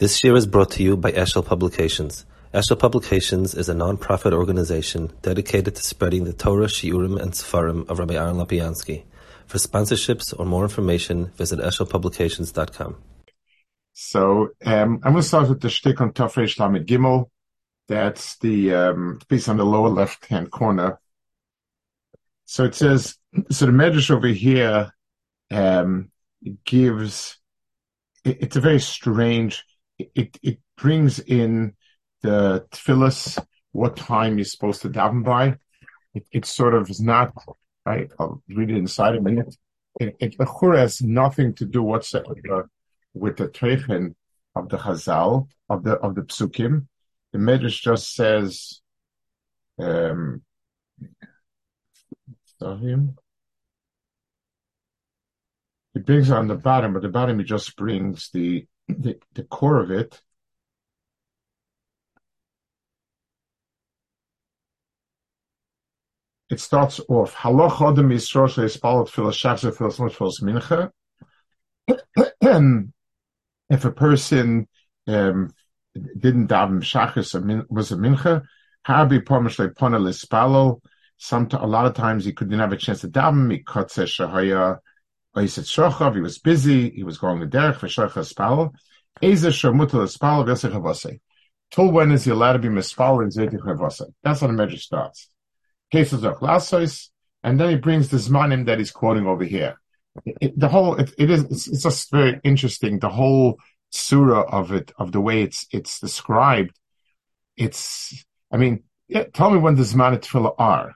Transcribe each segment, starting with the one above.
This year is brought to you by Eshel Publications. Eshel Publications is a non-profit organization dedicated to spreading the Torah, Shiurim, and Sefarim of Rabbi Aaron Lopiansky. For sponsorships or more information, visit eshelpublications.com. So um, I'm going to start with the shtick on Taf Reish Lamed Gimel. That's the um, piece on the lower left-hand corner. So it says, so the medrash over here um, gives, it, it's a very strange it, it brings in the tefillas, what time you're supposed to daven by. It, it sort of is not, I, I'll read it inside a minute. It, it, it has nothing to do whatsoever with the trechen of the Chazal, of the, of the psukim. The Medrash just says, um, him. It brings on the bottom, but the bottom it just brings the the, the core of it. It starts off halach adam yisrael sheispal tefillah shachar tefillah tefillah mincha. If a person um, didn't daven shachar was a mincha habi pomish lepona lispalo some a lot of times he couldn't have a chance to daven he kotze shahaya he said Shochav, he was busy, he was going to derech for Shochav Spal. Eze Shomutal Spal, Vesechavase. Till when is he allowed to be Mispal in Zetichavase? That's how the measure starts. Cases of Lasois, and then he brings the Zmanim that he's quoting over here. It, it, the whole, it, it is, it's, it's, just very interesting. The whole surah of it, of the way it's, it's described. It's, I mean, yeah, tell me when the Zman Tefillah are.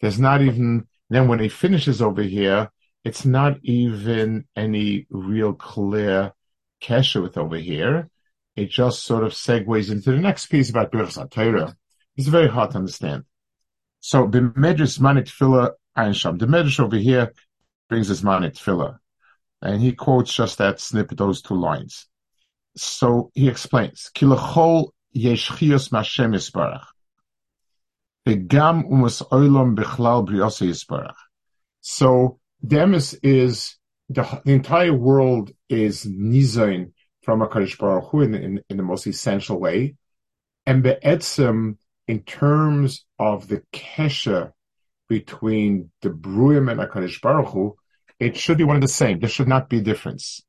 There's not even, then when he finishes over here, it's not even any real clear kesha with over here. It just sort of segues into the next piece about Birchas Torah. It's very hard to understand. So the Medrash Manit Tefillah Einsham. The Medrash over here brings his Manit Tefillah. And he quotes just that snippet, those two lines. So he explains, Kilachol yeshchios mashem yisbarach. Begam umas oilom bichlal briose yisbarach. So Demis is the, the entire world is nizain from a Kaddish Baruch Hu in, in, in, the most essential way. And Be'etzim, in terms of the kesha between the Bruim and HaKadosh Baruch Hu, it should be one and the same. There should not be a difference.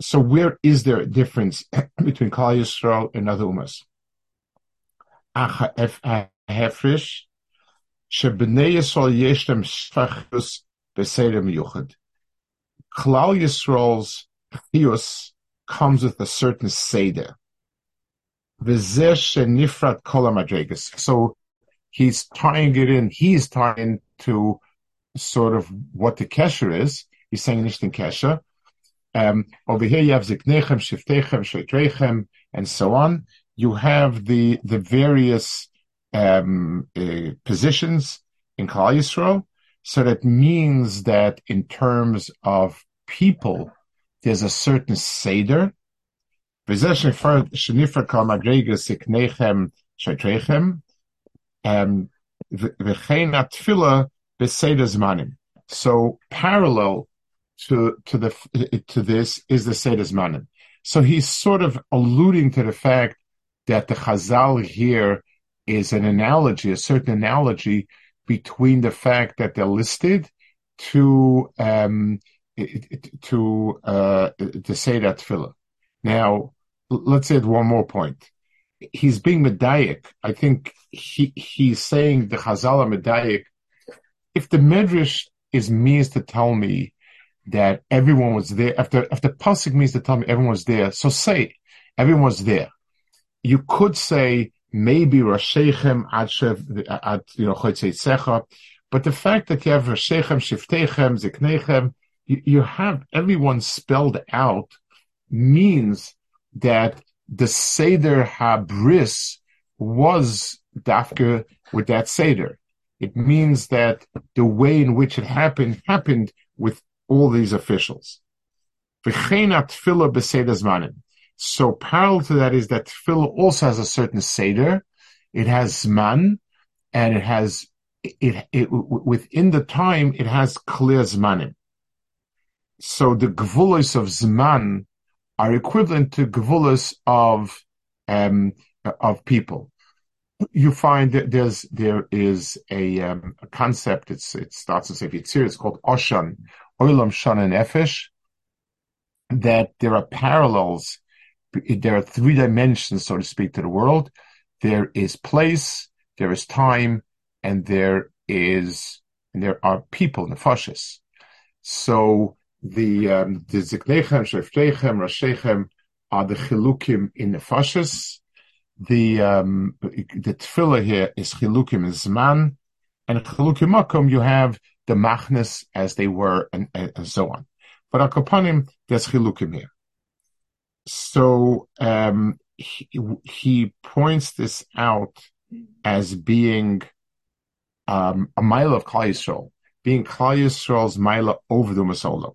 So where is there a difference between Kal Yisrael and other umas? Hefrish, shebnei Yisrael yeshem shfachus Beseder Miyuchad. Klal Yisrael's Chiyus comes with a certain Seder. Nifrat Kol So he's tying it in, he's tying to sort of what the Kesher is. He's saying Nishtin Kesher. Um, over here you have Ziknechem, Shiftechem, Sheitrechem, and so on. You have the the various um, uh, positions in Klal Yisrael, so that means that in terms of people, there's a certain seder. Um, so parallel to to the to this is the seder zmanim. So he's sort of alluding to the fact that the Chazal here is an analogy, a certain analogy between the fact that they're listed to um, to uh, to say that tefillah. Now, let's add one more point. He's being medayik. I think he he's saying the Chazal medayik. If the medrash is means to tell me that everyone was there, after after pasuk means to tell me everyone was there, so say everyone was there. You could say maybe Rashechem at at you know Secha, but the fact that you have Rashechem, Shiftechem, Ziknechem, you, you have everyone spelled out means that the Seder Habris was Dafka with that Seder. It means that the way in which it happened happened with all these officials. So parallel to that is that tefillah also has a certain seder. It has zman, and it has it, it within the time it has clear zmanim. So the gvulos of zman are equivalent to gevulas of um, of people. You find that there's there is a, um, a concept. It's it starts in Sefer Yitzir. It's called Oshan, Olam and Nefesh. That there are parallels. There are three dimensions, so to speak, to the world. There is place, there is time, and there is and there are people, nefashis. So the um, the ziknechem, sheflechem, rashechem are the chilukim in nefashis. The um, the tefillah here is chilukim in zman, and chilukim makom you have the machnes as they were, and, and so on. But akopanim there's chilukim here. So um, he, he points this out as being um, a mile of Klal Yisrael, being Klal Yisrael's mile over the Masolam.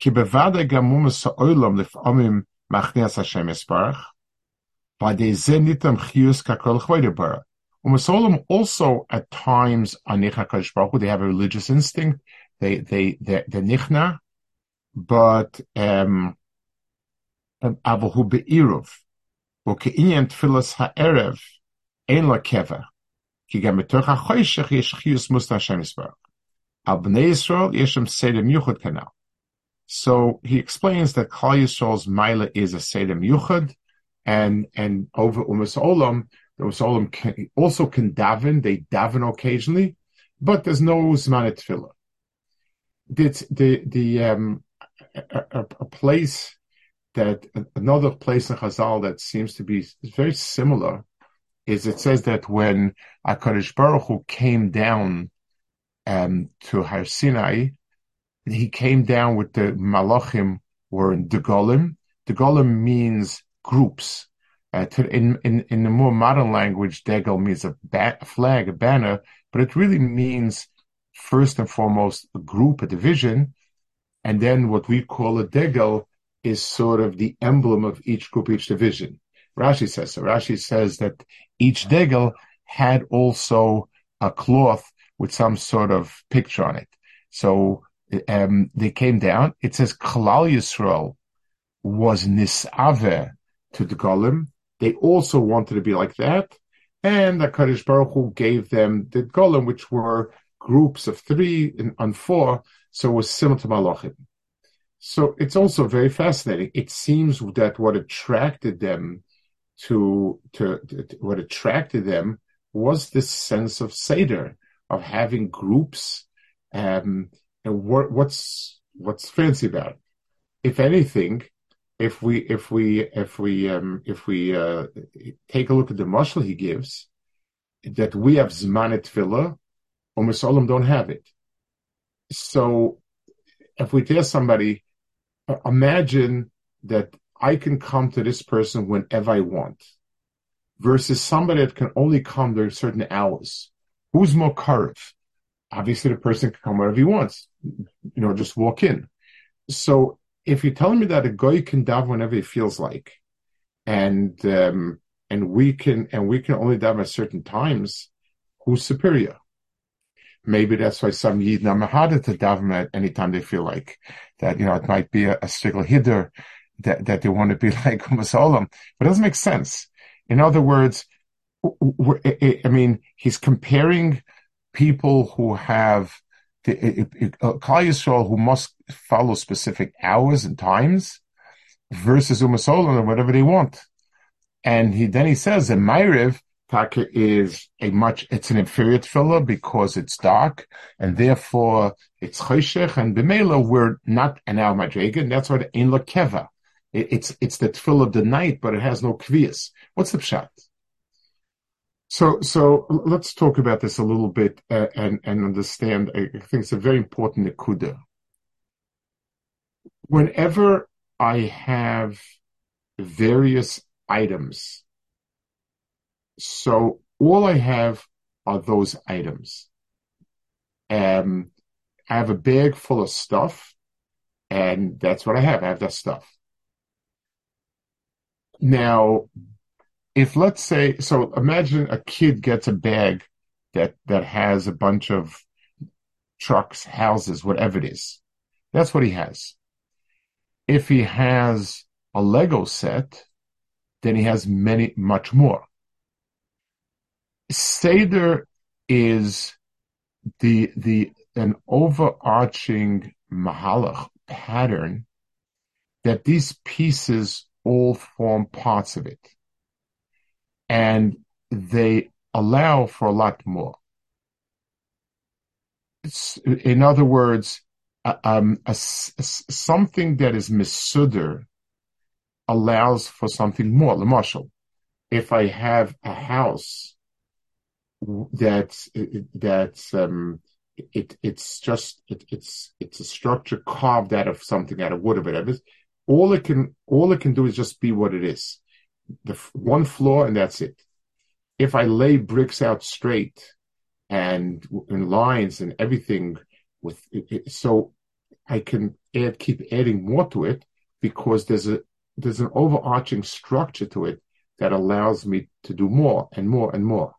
Ki bevada gamu Masolam lefamim machnias Hashem Esparach, by the zenitam chiyus kakol chvaydebar. Umasolam also at times are nicha Baruch they have a religious instinct, they, they, they, they nichna, but, um, avahu be'iruv, וכעניין תפילס הערב אין לה קבע, כי גם בתוך החושך יש חיוס מוסת השם יסברך. על בני ישראל יש שם סדר מיוחד כנ"ל. So he explains that Klal Yisrael's Maila is a Seder Yuchad, and and over Umas Olam, the Umas Olam can, also can daven. They daven occasionally, but there's no Zman Tefillah. The the the um a, a, a place that another place in Chazal that seems to be very similar is it says that when Hakadosh Baruch Hu came down um, to Har Sinai, he came down with the Malachim were in Degolim. Degolim means groups. Uh, to, in, in, in the more modern language, Degel means a, ba- flag, a banner, but it really means first and foremost a group, a division, and then what we call a Degel is sort of the emblem of each group, each division. Rashi says so. Rashi says that each degel had also a cloth with some sort of picture on it. So um, they came down. It says Klal Yisrael was nisave to degolim. They also wanted to be like that, and the Kaddish Baruch Hu gave them degolim, which were groups of three and, and four, so it was similar to Malachim. So it's also very fascinating. It seems that what attracted them to, to, to what attracted them was this sense of seder, of having groups, um, and what, what's what's fancy about it? If anything, if we if we if we um, if we uh, take a look at the mushal he gives, that we have zmanet tefillah, or don't have it. So if we tell somebody, imagine that I can come to this person whenever I want versus somebody that can only come during certain hours. Who's more curve? Obviously, the person can come whenever he wants, you know, just walk in. So if you're telling me that a guy can daven whenever he feels like, and um, and we can and we can only daven at certain times, who's superior? Maybe that's why some Yid are harder to daven at any time they feel like that. You know, it might be a, a hider that, that they want to be like umm Masalam, but it doesn't make sense. In other words, I mean, he's comparing people who have the uh, Klal Yisrael who must follow specific hours and times versus Umasolam or whatever they want. And he then he says that Ma'ariv Taka is a much, it's an inferior tefillah because it's dark and therefore it's choshech and b'meila we're not an al madrega and that's why the ein keva. It's, it's the tefillah of the night, but it has no kvias. What's the pshat? So, so let's talk about this a little bit uh, and, and understand. I think it's a very important nekuda. Whenever I have various items so all I have are those items. Um, I have a bag full of stuff, and that's what I have. I have that stuff. Now, if let's say, so imagine a kid gets a bag that, that has a bunch of trucks, houses, whatever it is. That's what he has. If he has a Lego set, then he has many, much more. Seder is the, the, an overarching mahalach pattern that these pieces all form parts of it. And they allow for a lot more. It's, in other words, um, a, a, something that is misuder allows for something more. The marshal, if I have a house that's that's um, it it's just it, it's it's a structure carved out of something out of wood or whatever. All it can all it can do is just be what it is. The one floor and that's it. If I lay bricks out straight and in lines and everything with it, so I can add keep adding more to it because there's a there's an overarching structure to it that allows me to do more and more and more.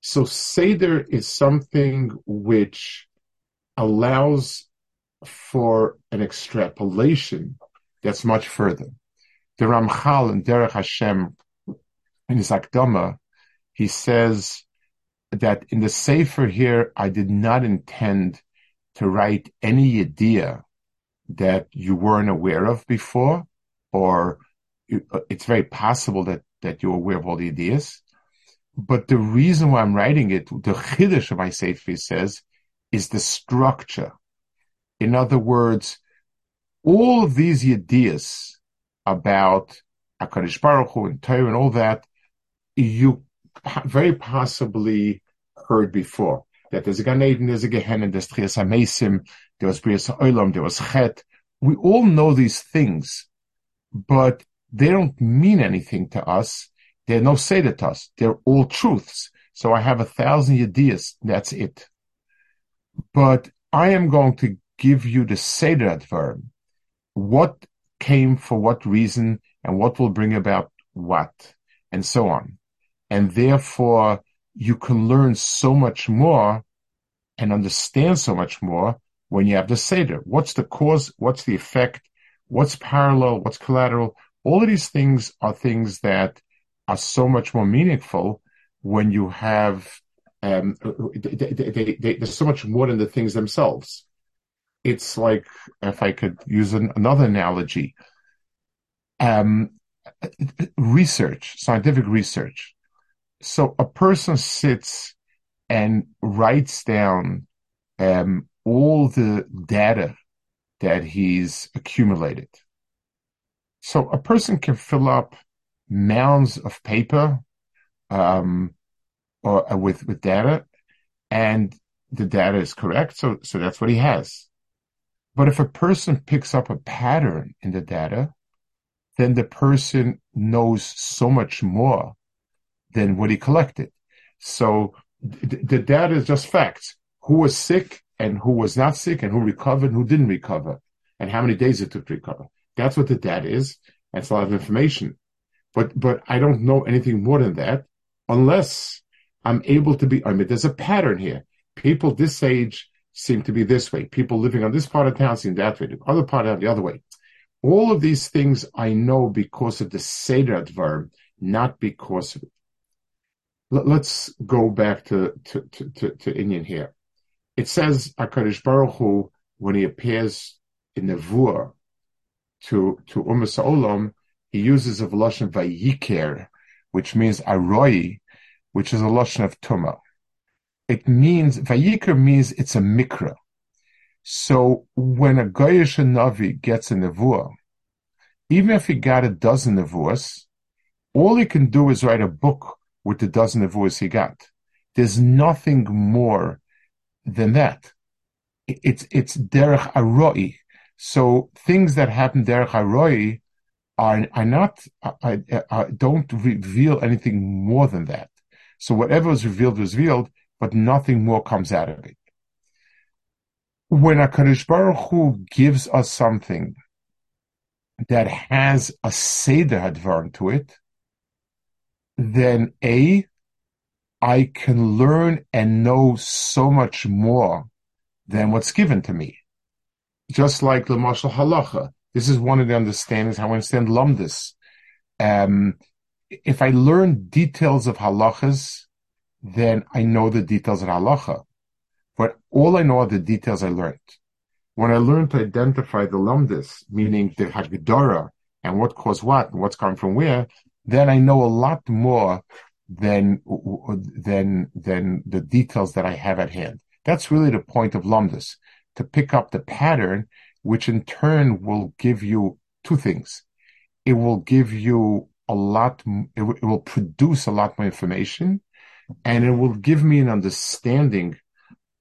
So Seder is something which allows for an extrapolation that's much further. The Ramchal in Derech Hashem in his Akdama, he says that in the Sefer here, I did not intend to write any idea that you weren't aware of before, or uh, it's very possible that, that you're aware of all the ideas. But the reason why I'm writing it, the chiddush of my sefer says, is the structure. In other words, all of these ideas about Hakadosh Baruch Hu and Torah and all that, you very possibly heard before. That there's a Gan Eden, there's a Gehenna, there's Techias HaMeisim, there was Brias Olam, there was Chet. We all know these things, but they don't mean anything to us they're no Seder to us. They're all truths. So I have a thousand ideas. That's it. But I am going to give you the Seder Advarim. What came for what reason and what will bring about what and so on. And therefore you can learn so much more and understand so much more when you have the Seder. What's the cause? What's the effect? What's parallel? What's collateral? All of these things are things that are so much more meaningful when you have um, they, they, they, there's so much more than the things themselves. It's like if I could use an, another analogy, um, research, scientific research. So a person sits and writes down um, all the data that he's accumulated. So a person can fill up mounds of paper um, or uh, with with data, and the data is correct. So so that's what he has. But if a person picks up a pattern in the data, then the person knows so much more than what he collected. So th- the data is just facts. Who was sick and who was not sick and who recovered and who didn't recover and how many days it took to recover. That's what the data is. That's a lot of information. But but I don't know anything more than that unless I'm able to be. I mean, there's a pattern here. People this age seem to be this way. People living on this part of town seem that way. The other part of town, the other way. All of these things I know because of the Seder verb, not because of it. Let's go back to to to, to, to Inyan here. It says Hakadosh Baruch Hu when he appears in the Vur to to Umas Olam, he uses a Lashon Vayiker, which means Aroi, which is a Lashon of Tuma. It means, Vayiker means it's a Mikra. So when a Goyish Navi gets a Nevuah, even if he got a dozen Nevuahs, all he can do is write a book with the dozen Nevuahs he got. There's nothing more than that. It's, it's Derech Aroi. So things that happen Derech Aroi are, are not, I, I, don't reveal anything more than that. So whatever is revealed was revealed, but nothing more comes out of it. When a Kadosh Baruch Hu gives us something that has a Seder Hadvar to it, then A, I can learn and know so much more than what's given to me. Just like the Marshal Halacha, This is one of the understandings how I understand lumdis. Um, if I learn details of halachas, then I know the details of halacha. But all I know are the details I learned. When I learned to identify the lumdis, meaning the hagdara and what caused what and what's coming from where, then I know a lot more than than than the details that I have at hand. That's really the point of lumdis, to pick up the pattern, which in turn will give you two things. It will give you a lot, it, w- it will produce a lot more information, and it will give me an understanding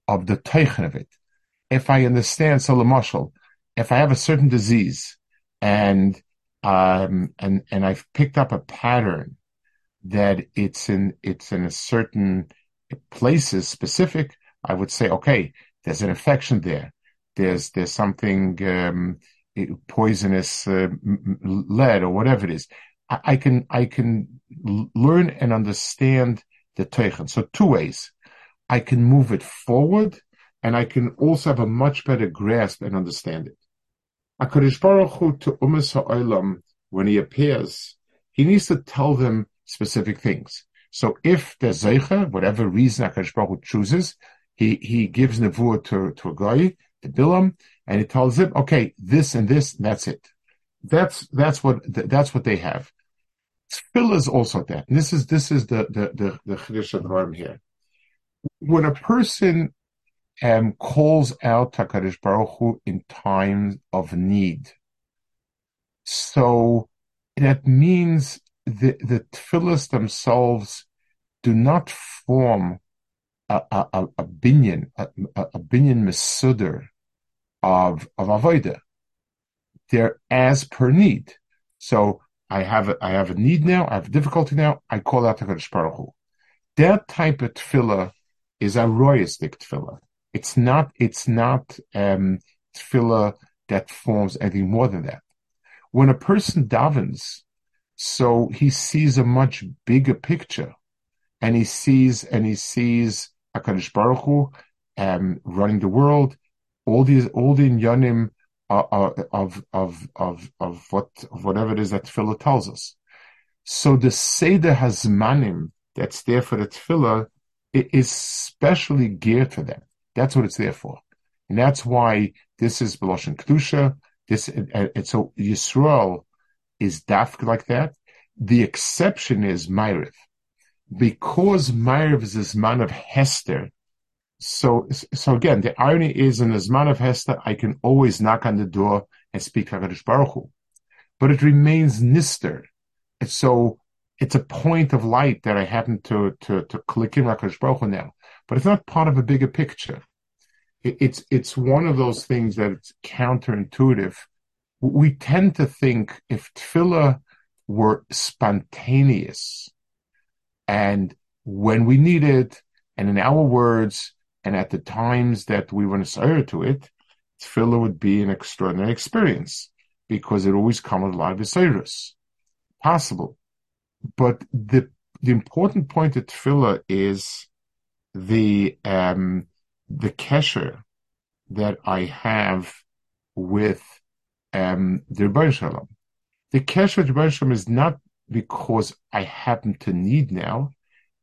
of the teichen of it. If I understand, so Marshall, if I have a certain disease and um, and and I've picked up a pattern that it's in it's in a certain places specific, I would say, okay, there's an infection there. There's there's something um, poisonous uh, lead or whatever it is. I, I can I can learn and understand the teichen. So two ways, I can move it forward, and I can also have a much better grasp and understand it. HaKadosh Baruch Hu to Umas Ha'olam, when he appears, he needs to tell them specific things. So if the Zeicha, whatever reason HaKadosh Baruch Hu chooses, he, he gives Nevuah to, to a guy, Bilam, and he tells him, okay, this and this, and that's it. That's, that's what, that's what they have. Tefillah is also that. And this is, this is the, the, the, the Chiddush here. When a person um, calls out Takarish Baruch Hu in times of need. So that means the, the tefillahs themselves do not form a, a, a binyan, a, a binyan mesuder of, of avodah. They're as per need. So I have a, I have a need now, I have a difficulty now, I call out Takarish Baruch Hu. That type of tefillah is a royistic tefillah. It's not, it's not, um, tefillah that forms anything more than that. When a person davens, so he sees a much bigger picture and he sees, and he sees HaKadosh Baruch Hu, um, running the world, all these, all the inyanim of, of, of, of, what, of whatever it is that tefillah tells us. So the Seder Hazmanim that's there for the tefillah is specially geared for them. That's what it's there for. And that's why this is Beloshin Kedusha. This, and, so Yisrael is dafk like that. The exception is Ma'ariv. Because Ma'ariv is this man of Hester. So, so again, the irony is in this man of Hester, I can always knock on the door and speak HaKadosh Baruch Hu. But it remains Nister. And so it's a point of light that I happen to, to, to click in HaKadosh Baruch Hu now. But it's not part of a bigger picture it's it's one of those things that it's counterintuitive. We tend to think if tefillah were spontaneous, and when we need it, and in our words, and at the times that we to say to it, tefillah would be an extraordinary experience because it always comes with of Isiris. Possible. But the the important point of tefillah is the um, the kesher that I have with um, the Ribono Shel Olam. The kesher with Ribono Shel Olam is not because I happen to need now.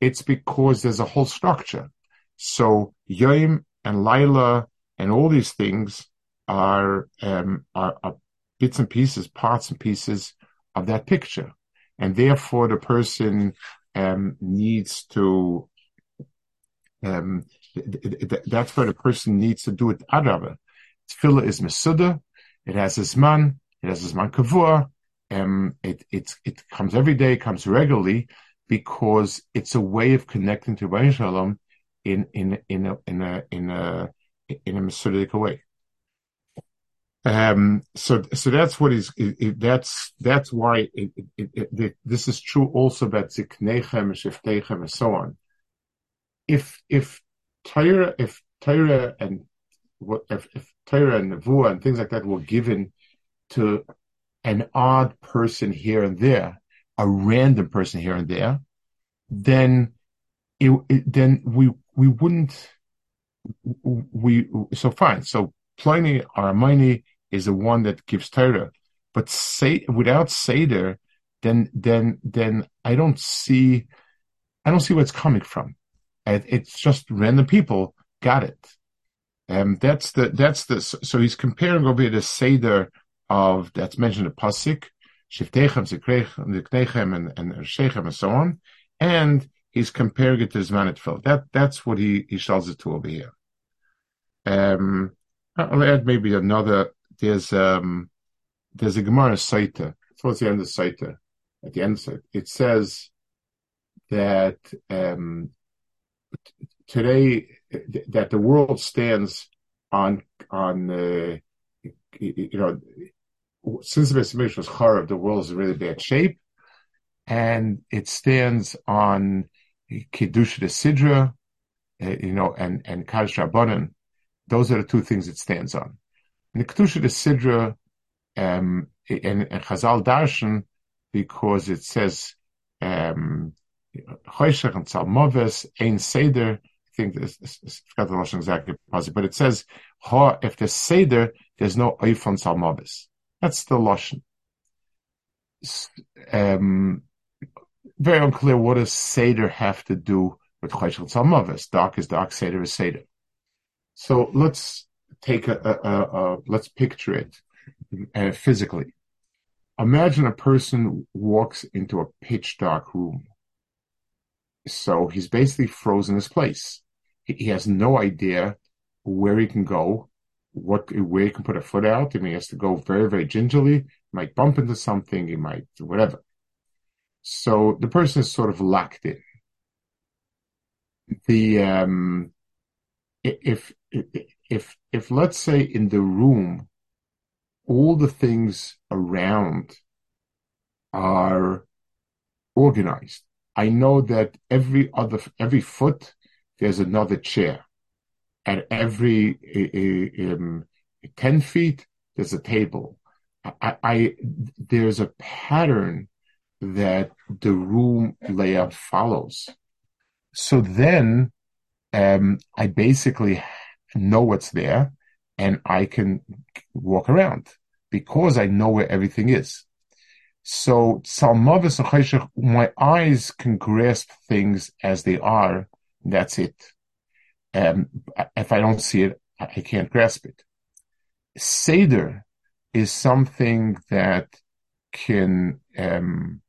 It's because there's a whole structure. So Yom and Laila and all these things are, um, are, are bits and pieces, parts and pieces of that picture. And therefore the person um, needs to um, that's where the person needs to do it. Adraba. Tefillah is mesuda. It has its man. It has its man kavua. Um, it, it, comes every day, comes regularly because it's a way of connecting to Ribono Shel Olam in, in, in a, in a, in a, in a Masudic way. Um, so, so that's what is, it, it, that's, that's why it, this is true also about Ziknechem, Shiftechem, and so on. If, if Torah, if Torah and if, if Torah and Nevuah and things like that were given to an odd person here and there, a random person here and there, then it, it then we we wouldn't we so fine. So Ploni or Almoni is the one that gives Torah, But say without Seder, then then then I don't see I don't see where it's coming from. It's just random people got it. Um, that's the that's the so he's comparing over here the seder of that's mentioned in pasuk shiftechem zikrechem and and shechem and so on, and he's comparing it to Zmanetfil. That that's what he he shows it to over here. Um, I'll add maybe another. There's um there's a Gemara Sotah towards the end of Sotah. At the end of it, it says that um today that the world stands on on uh, you know since the Beis was Charav, the world is in really bad shape, and it stands on Kedusha de Sidra, uh, you know, and and Kaddish Rabbanan. Those are the two things it stands on. And the Kedusha de Sidra um, and, and Chazal Darshan, because it says um, Choshech and Tzalmoves, Ein Seder, I think this, this, I forgot the lashon exactly but it says if there's seder, there's no oifon salmavis. That's the lashon. Um, very unclear. What does seder have to do with chayshel salmavis? Dark is dark, seder is seder. So let's take a, a, a, a let's picture it uh, physically. Imagine a person walks into a pitch dark room. So he's basically frozen his place he has no idea where he can go, what where he can put a foot out. I mean, he has to go very, very gingerly. He might bump into something. He might whatever. So the person is sort of locked in. The um, if if if let's say in the room, all the things around are organized. I know that every other every foot there's another chair. At every um, 10 feet, there's a table. I, I, there's a pattern that the room layout follows. So then, um, I basically know what's there and I can walk around because I know where everything is. So, my eyes can grasp things as they are that's it. Um, if I don't see it, I can't grasp it. Seder is something that can, um,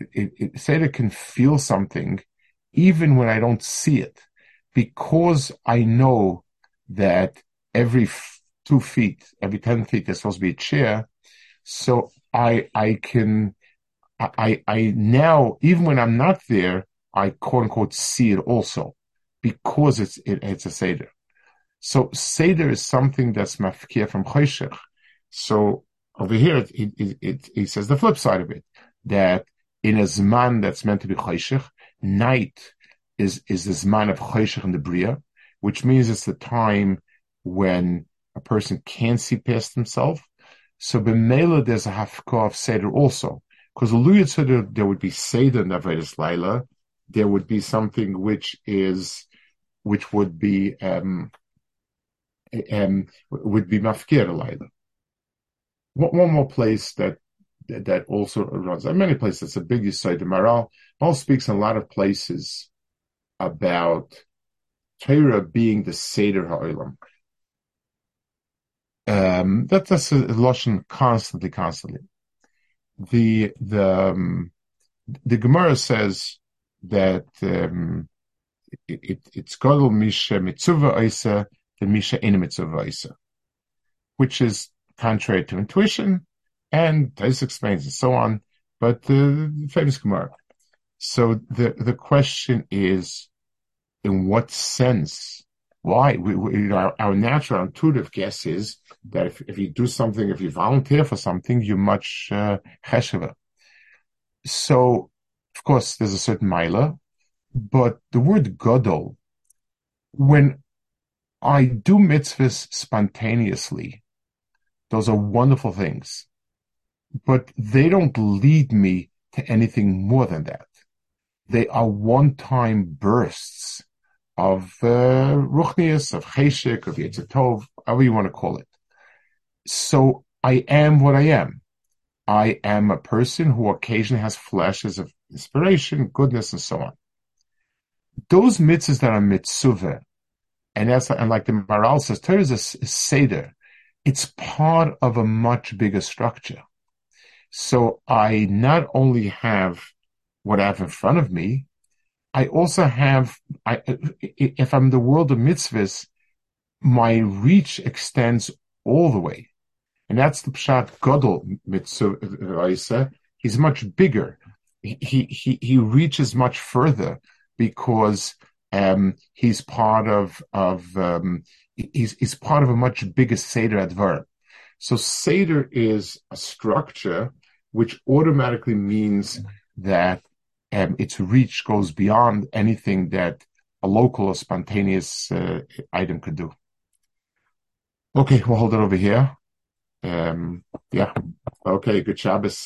it, it, Seder can feel something even when I don't see it because I know that every f- two feet, every 10 feet, there's supposed to be a chair. So I, I can, I, I now, even when I'm not there, I quote unquote see it also because it's it, it's a seder. So seder is something that's mafkir from choshech. So over here, it, it, it, it, says the flip side of it that in a zman that's meant to be choshech, night is is the zman of choshech in the bria, which means it's the time when a person can't see past himself. So b'meila there's a hafkah of seder also, because the there would be seder in Avedis Laila, there would be something which is, which would be, um, um, would be mafkir laila. One more place that that also runs. There are many places. It's a big. The Maharal Paul speaks in a lot of places about Torah being the Seder Ha'olam. Um, that, that's a lashon constantly, constantly. The the um, the Gemara says that um, it, it, it's gadol misha mitzuva isa the misha in mitzuva isa, which is contrary to intuition, and this explains and so on. But the famous Gemara. So the the question is, in what sense? Why? We, we, you know, our, our, natural intuitive guess is that if, if you do something, if you volunteer for something, you're much uh, So of course, there's a certain mila, but the word gadol, when I do mitzvahs spontaneously, those are wonderful things, but they don't lead me to anything more than that. They are one-time bursts of uh, ruchnius, of cheshik, of yitzatov, however you want to call it. So I am what I am. I am a person who occasionally has flashes of inspiration, goodness, and so on. Those mitzvahs that are mitzvah, and that's and like the Maharal says, Torah is a, a seder. It's part of a much bigger structure. So I not only have what I have in front of me, I also have, I, uh, if I'm the world of mitzvahs, my reach extends all the way. And that's the Pshat Godel mitzvah. Uh, He's much bigger. He, he, he reaches much further because um, he's part of, of um, he's, he's part of a much bigger Seder Advar. So Seder is a structure which automatically means that um, its reach goes beyond anything that a local or spontaneous uh, item could do. Okay, we'll hold it over here. Um, yeah. Okay, good Shabbos.